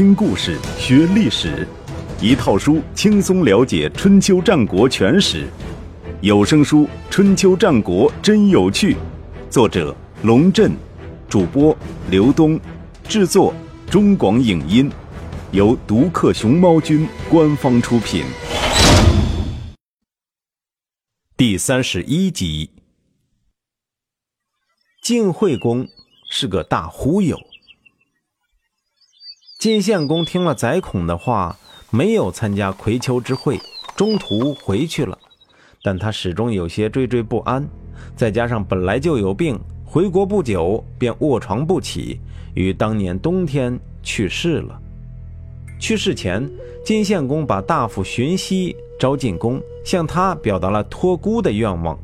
听故事学历史，一套书轻松了解春秋战国全史。有声书《春秋战国真有趣》，作者龙震，主播刘东，制作中广影音，由独克熊猫君官方出品。第三十一集，晋惠公是个大忽悠。晋献公听了宰孔的话，没有参加葵丘之会，中途回去了。但他始终有些惴惴不安，再加上本来就有病，回国不久便卧床不起，于当年冬天去世了。去世前，晋献公把大夫荀息招进宫，向他表达了托孤的愿望。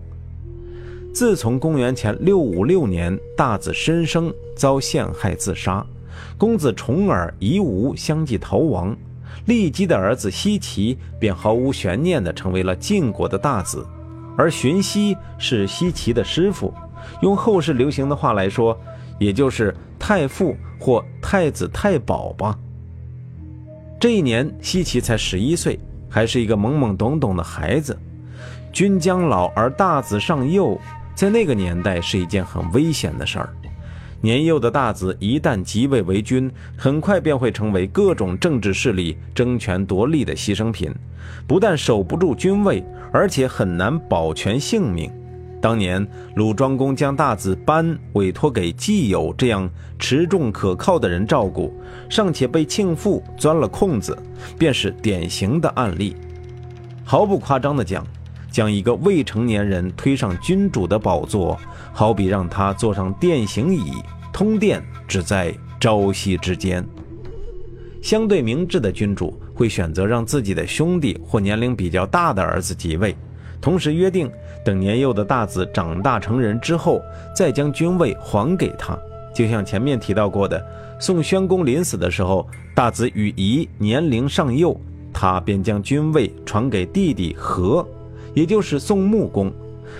自从公元前六五六年大子申生遭陷害自杀。公子重耳、夷吾相继逃亡，骊姬的儿子奚齐便毫无悬念地成为了晋国的大子，而荀息是奚齐的师傅，用后世流行的话来说，也就是太傅或太子太保吧。这一年，奚齐才十一岁，还是一个懵懵懂懂的孩子。君将老而大子尚幼，在那个年代是一件很危险的事儿。年幼的大子一旦即位为君，很快便会成为各种政治势力争权夺利的牺牲品，不但守不住君位，而且很难保全性命。当年鲁庄公将大子班委托给季友这样持重可靠的人照顾，尚且被庆父钻了空子，便是典型的案例。毫不夸张地讲，将一个未成年人推上君主的宝座。好比让他坐上电刑椅，通电只在朝夕之间。相对明智的君主会选择让自己的兄弟或年龄比较大的儿子即位，同时约定等年幼的大子长大成人之后，再将君位还给他。就像前面提到过的，宋宣公临死的时候，大子与仪年龄尚幼，他便将君位传给弟弟和，也就是宋穆公。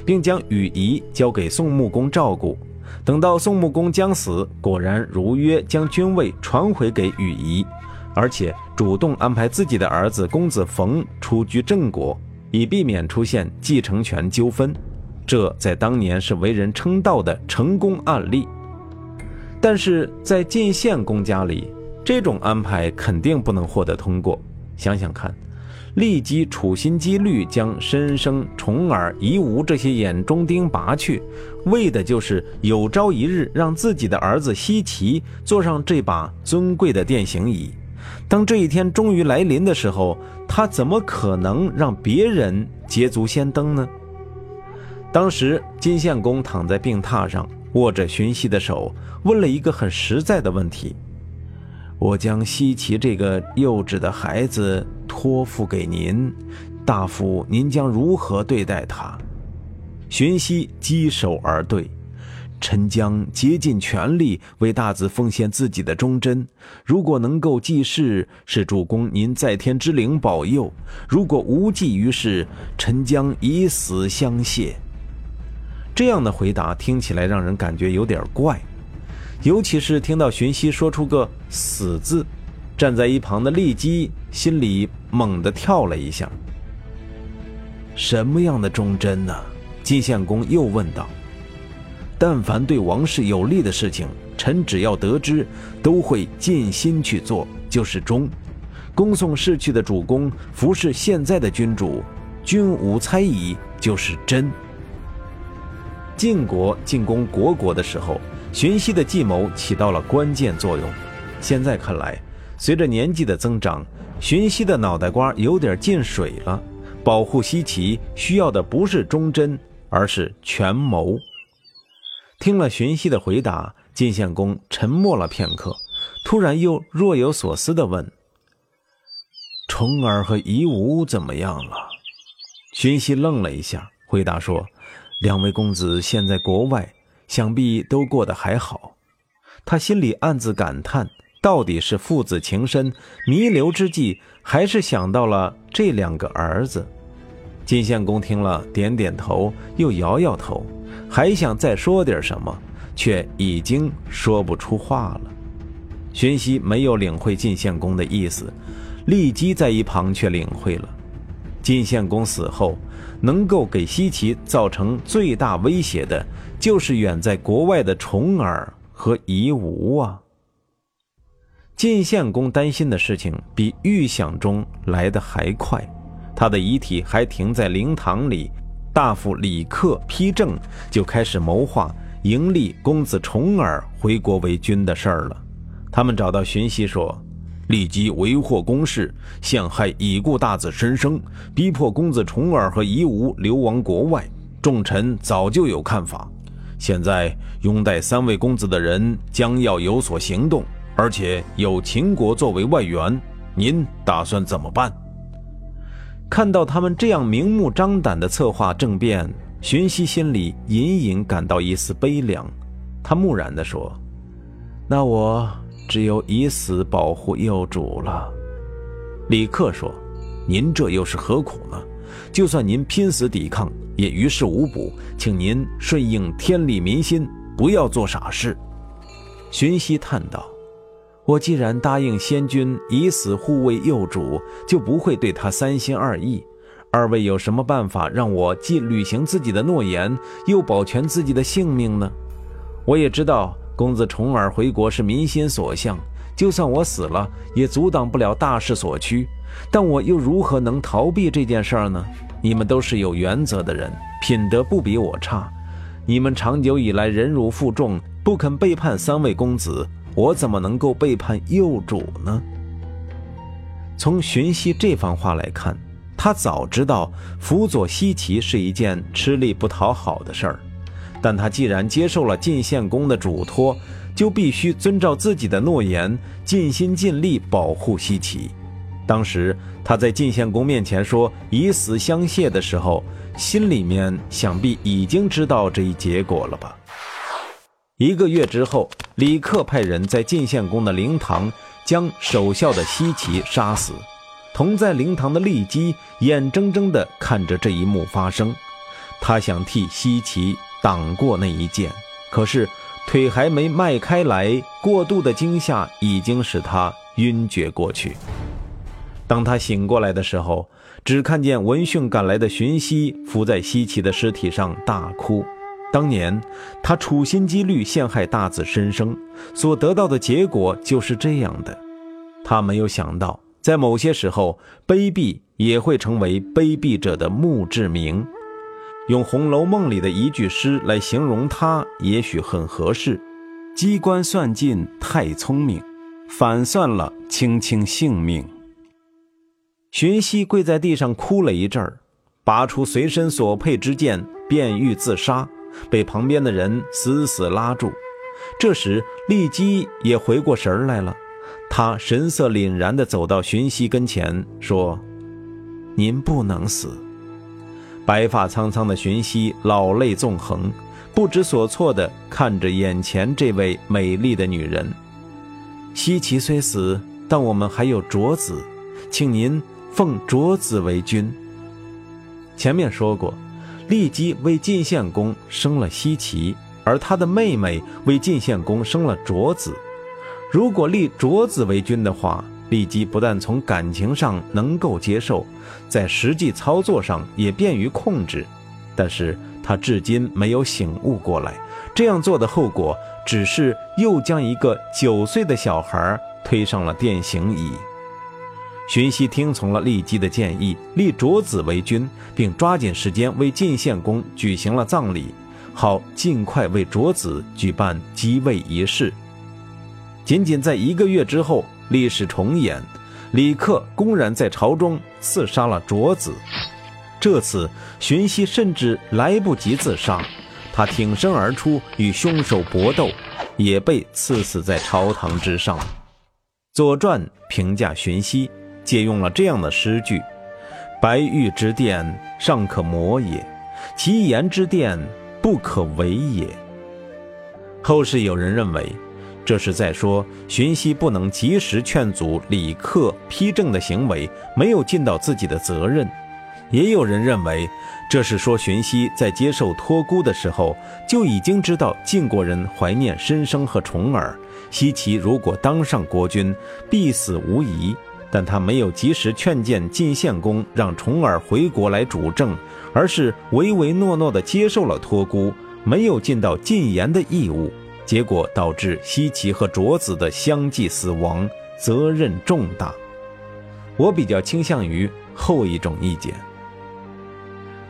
并将羽仪交给宋穆公照顾。等到宋穆公将死，果然如约将君位传回给羽仪，而且主动安排自己的儿子公子冯出居郑国，以避免出现继承权纠纷。这在当年是为人称道的成功案例。但是在晋献公家里，这种安排肯定不能获得通过。想想看。立即处心积虑将申生、重耳、夷吾这些眼中钉拔去，为的就是有朝一日让自己的儿子奚齐坐上这把尊贵的殿行椅。当这一天终于来临的时候，他怎么可能让别人捷足先登呢？当时晋献公躺在病榻上，握着荀息的手，问了一个很实在的问题：“我将西岐这个幼稚的孩子。”托付给您，大夫，您将如何对待他？荀息稽首而对：“臣将竭尽全力为大子奉献自己的忠贞。如果能够济世，是主公您在天之灵保佑；如果无济于事，臣将以死相谢。”这样的回答听起来让人感觉有点怪，尤其是听到荀息说出个“死”字。站在一旁的骊姬心里猛地跳了一下。什么样的忠贞呢？晋献公又问道。但凡对王室有利的事情，臣只要得知，都会尽心去做，就是忠。恭送逝去的主公，服侍现在的君主，君无猜疑，就是真。晋国进攻虢国的时候，荀息的计谋起到了关键作用。现在看来。随着年纪的增长，荀息的脑袋瓜有点进水了。保护西岐需要的不是忠贞，而是权谋。听了荀息的回答，晋献公沉默了片刻，突然又若有所思地问：“重耳和夷吾怎么样了？”荀息愣了一下，回答说：“两位公子现在国外，想必都过得还好。”他心里暗自感叹。到底是父子情深，弥留之际，还是想到了这两个儿子？晋献公听了，点点头，又摇摇头，还想再说点什么，却已经说不出话了。荀息没有领会晋献公的意思，骊姬在一旁却领会了。晋献公死后，能够给西岐造成最大威胁的，就是远在国外的重耳和夷吾啊。晋献公担心的事情比预想中来的还快，他的遗体还停在灵堂里，大夫李克、丕正就开始谋划迎立公子重耳回国为君的事儿了。他们找到荀息说：“立即为祸公室，陷害已故大子申生，逼迫公子重耳和夷吾流亡国外。众臣早就有看法，现在拥戴三位公子的人将要有所行动。”而且有秦国作为外援，您打算怎么办？看到他们这样明目张胆的策划政变，荀息心里隐隐感到一丝悲凉。他木然地说：“那我只有以死保护幼主了。”李克说：“您这又是何苦呢？就算您拼死抵抗，也于事无补。请您顺应天理民心，不要做傻事。”荀息叹道。我既然答应先君以死护卫幼主，就不会对他三心二意。二位有什么办法让我既履行自己的诺言，又保全自己的性命呢？我也知道公子重耳回国是民心所向，就算我死了，也阻挡不了大势所趋。但我又如何能逃避这件事儿呢？你们都是有原则的人，品德不比我差。你们长久以来忍辱负重，不肯背叛三位公子。我怎么能够背叛幼主呢？从荀息这番话来看，他早知道辅佐西岐是一件吃力不讨好的事儿，但他既然接受了晋献公的嘱托，就必须遵照自己的诺言，尽心尽力保护西岐。当时他在晋献公面前说以死相谢的时候，心里面想必已经知道这一结果了吧。一个月之后，李克派人在晋献公的灵堂将守孝的西岐杀死。同在灵堂的骊姬眼睁睁地看着这一幕发生，他想替西岐挡过那一剑，可是腿还没迈开来，过度的惊吓已经使他晕厥过去。当他醒过来的时候，只看见闻讯赶来的荀息伏在西岐的尸体上大哭。当年他处心积虑陷害大子申生，所得到的结果就是这样的。他没有想到，在某些时候，卑鄙也会成为卑鄙者的墓志铭。用《红楼梦》里的一句诗来形容他，也许很合适：机关算尽太聪明，反算了卿卿性命。荀息跪在地上哭了一阵儿，拔出随身所佩之剑，便欲自杀。被旁边的人死死拉住。这时，丽姬也回过神来了，她神色凛然地走到荀息跟前，说：“您不能死。”白发苍苍的荀息老泪纵横，不知所措地看着眼前这位美丽的女人。西岐虽死，但我们还有卓子，请您奉卓子为君。前面说过。骊姬为晋献公生了西岐，而他的妹妹为晋献公生了卓子。如果立卓子为君的话，骊姬不但从感情上能够接受，在实际操作上也便于控制。但是他至今没有醒悟过来，这样做的后果只是又将一个九岁的小孩推上了电刑椅。荀息听从了骊姬的建议，立卓子为君，并抓紧时间为晋献公举行了葬礼，好尽快为卓子举办即位仪式。仅仅在一个月之后，历史重演，李克公然在朝中刺杀了卓子。这次荀息甚至来不及自杀，他挺身而出与凶手搏斗，也被刺死在朝堂之上。《左传》评价荀息。借用了这样的诗句：“白玉之殿，尚可磨也；其言之殿，不可为也。”后世有人认为，这是在说荀息不能及时劝阻李克、批政的行为，没有尽到自己的责任。也有人认为，这是说荀息在接受托孤的时候就已经知道晋国人怀念申生和重耳，西岐如果当上国君，必死无疑。但他没有及时劝谏晋献公让重耳回国来主政，而是唯唯诺诺地接受了托孤，没有尽到进言的义务，结果导致西岐和卓子的相继死亡，责任重大。我比较倾向于后一种意见。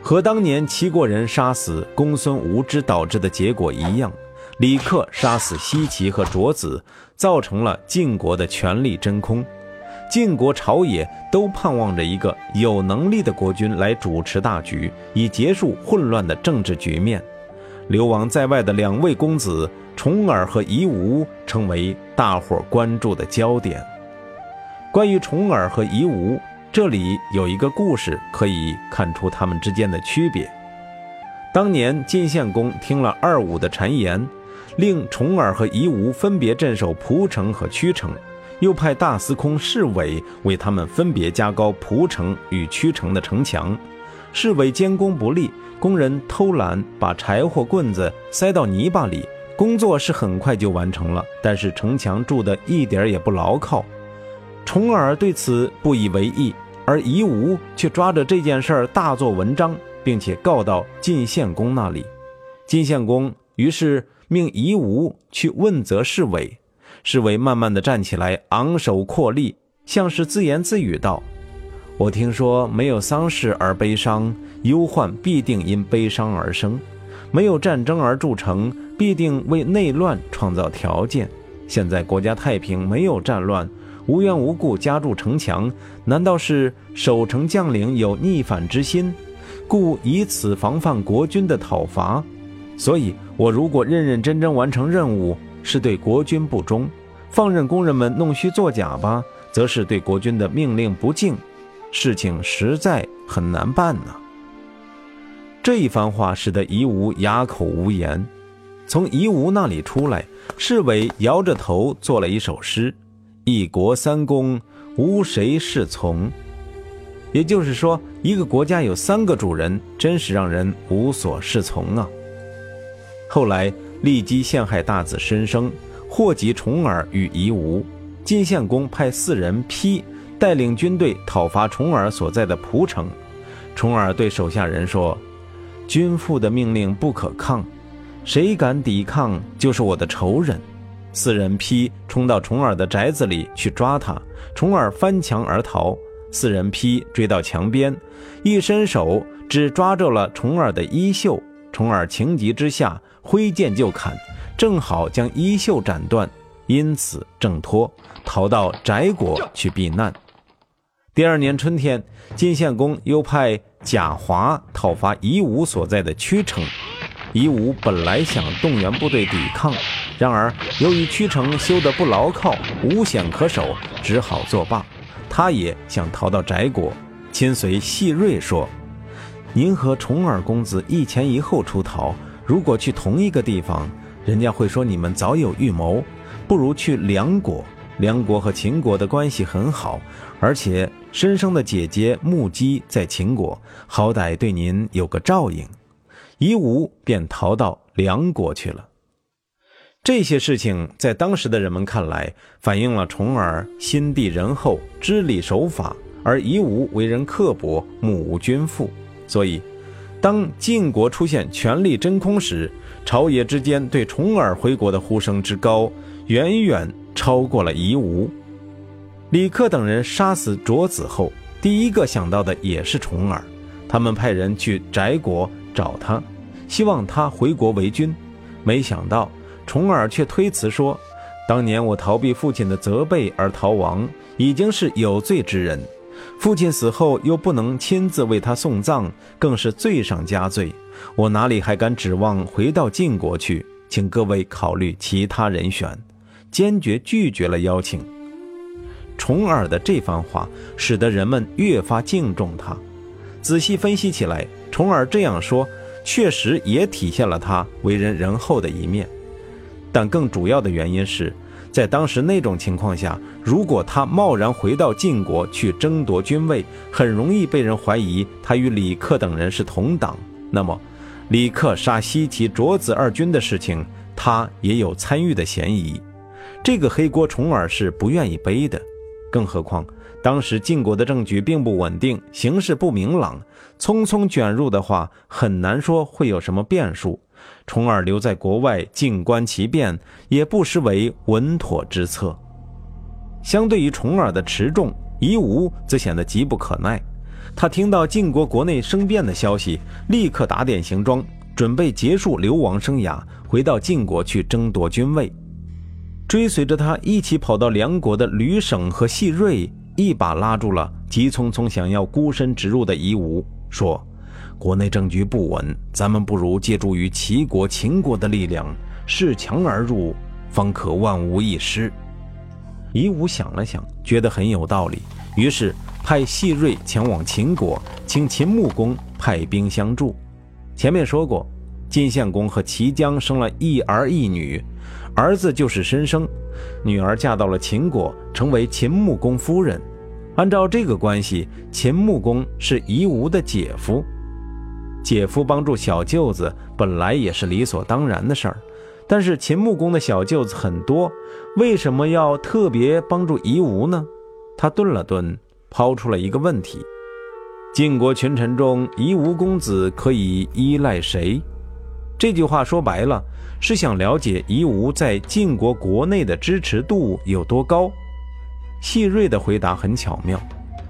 和当年齐国人杀死公孙无知导致的结果一样，李克杀死西岐和卓子，造成了晋国的权力真空。晋国朝野都盼望着一个有能力的国君来主持大局，以结束混乱的政治局面。流亡在外的两位公子重耳和夷吾成为大伙关注的焦点。关于重耳和夷吾。这里有一个故事，可以看出他们之间的区别。当年晋献公听了二五的谗言，令重耳和夷吾分别镇守蒲城和曲城，又派大司空侍卫为他们分别加高蒲城与曲城的城墙。侍卫监工不力，工人偷懒，把柴火棍子塞到泥巴里，工作是很快就完成了，但是城墙筑得一点也不牢靠。重耳对此不以为意。而夷吾却抓着这件事儿大做文章，并且告到晋献公那里。晋献公于是命夷吾去问责侍卫。侍卫慢慢的站起来，昂首阔立，像是自言自语道：“我听说没有丧事而悲伤，忧患必定因悲伤而生；没有战争而筑城，必定为内乱创造条件。现在国家太平，没有战乱。”无缘无故加筑城墙，难道是守城将领有逆反之心，故以此防范国君的讨伐？所以，我如果认认真真完成任务，是对国君不忠；放任工人们弄虚作假吧，则是对国君的命令不敬。事情实在很难办呢。这一番话使得夷吾哑口无言。从夷吾那里出来，侍卫摇着头做了一首诗。一国三公，无谁是从。也就是说，一个国家有三个主人，真是让人无所适从啊。后来，骊姬陷害大子申生，祸及重耳与夷吾。晋献公派四人丕带领军队讨伐重耳所在的蒲城。重耳对手下人说：“君父的命令不可抗，谁敢抵抗，就是我的仇人。”四人披冲到重耳的宅子里去抓他，重耳翻墙而逃。四人披追到墙边，一伸手只抓住了重耳的衣袖。重耳情急之下挥剑就砍，正好将衣袖斩断，因此挣脱，逃到翟国去避难。第二年春天，晋献公又派贾华讨伐夷吾所在的曲城。夷吾本来想动员部队抵抗。然而，由于曲城修得不牢靠，无险可守，只好作罢。他也想逃到翟国。亲随细锐说：“您和重耳公子一前一后出逃，如果去同一个地方，人家会说你们早有预谋。不如去梁国。梁国和秦国的关系很好，而且申生的姐姐穆姬在秦国，好歹对您有个照应。”夷吾便逃到梁国去了。这些事情在当时的人们看来，反映了重耳心地仁厚、知礼守法，而夷吾为人刻薄、目无君父。所以，当晋国出现权力真空时，朝野之间对重耳回国的呼声之高，远远超过了夷吾。李克等人杀死卓子后，第一个想到的也是重耳，他们派人去翟国找他，希望他回国为君，没想到。重耳却推辞说：“当年我逃避父亲的责备而逃亡，已经是有罪之人。父亲死后又不能亲自为他送葬，更是罪上加罪。我哪里还敢指望回到晋国去？请各位考虑其他人选。”坚决拒绝了邀请。重耳的这番话使得人们越发敬重他。仔细分析起来，重耳这样说，确实也体现了他为人仁厚的一面。但更主要的原因是，在当时那种情况下，如果他贸然回到晋国去争夺君位，很容易被人怀疑他与李克等人是同党。那么，李克杀西岐卓子二君的事情，他也有参与的嫌疑。这个黑锅重耳是不愿意背的。更何况，当时晋国的政局并不稳定，形势不明朗，匆匆卷入的话，很难说会有什么变数。重耳留在国外静观其变，也不失为稳妥之策。相对于重耳的持重，夷吾则显得急不可耐。他听到晋国国内生变的消息，立刻打点行装，准备结束流亡生涯，回到晋国去争夺君位。追随着他一起跑到梁国的吕省和细锐，一把拉住了急匆匆想要孤身直入的夷吾，说。国内政局不稳，咱们不如借助于齐国、秦国的力量，恃强而入，方可万无一失。夷吾想了想，觉得很有道理，于是派细锐前往秦国，请秦穆公派兵相助。前面说过，晋献公和齐姜生了一儿一女，儿子就是申生，女儿嫁到了秦国，成为秦穆公夫人。按照这个关系，秦穆公是夷吾的姐夫。姐夫帮助小舅子本来也是理所当然的事儿，但是秦穆公的小舅子很多，为什么要特别帮助夷吾呢？他顿了顿，抛出了一个问题：晋国群臣中，夷吾公子可以依赖谁？这句话说白了，是想了解夷吾在晋国国内的支持度有多高。细锐的回答很巧妙。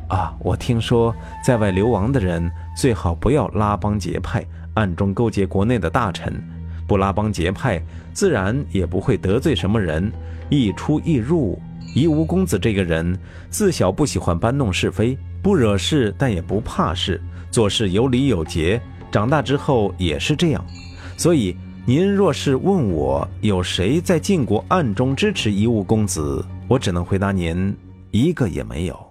啊，我听说在外流亡的人最好不要拉帮结派，暗中勾结国内的大臣。不拉帮结派，自然也不会得罪什么人。一出一入，夷吾公子这个人自小不喜欢搬弄是非，不惹事，但也不怕事，做事有理有节。长大之后也是这样。所以您若是问我有谁在晋国暗中支持夷吾公子，我只能回答您一个也没有。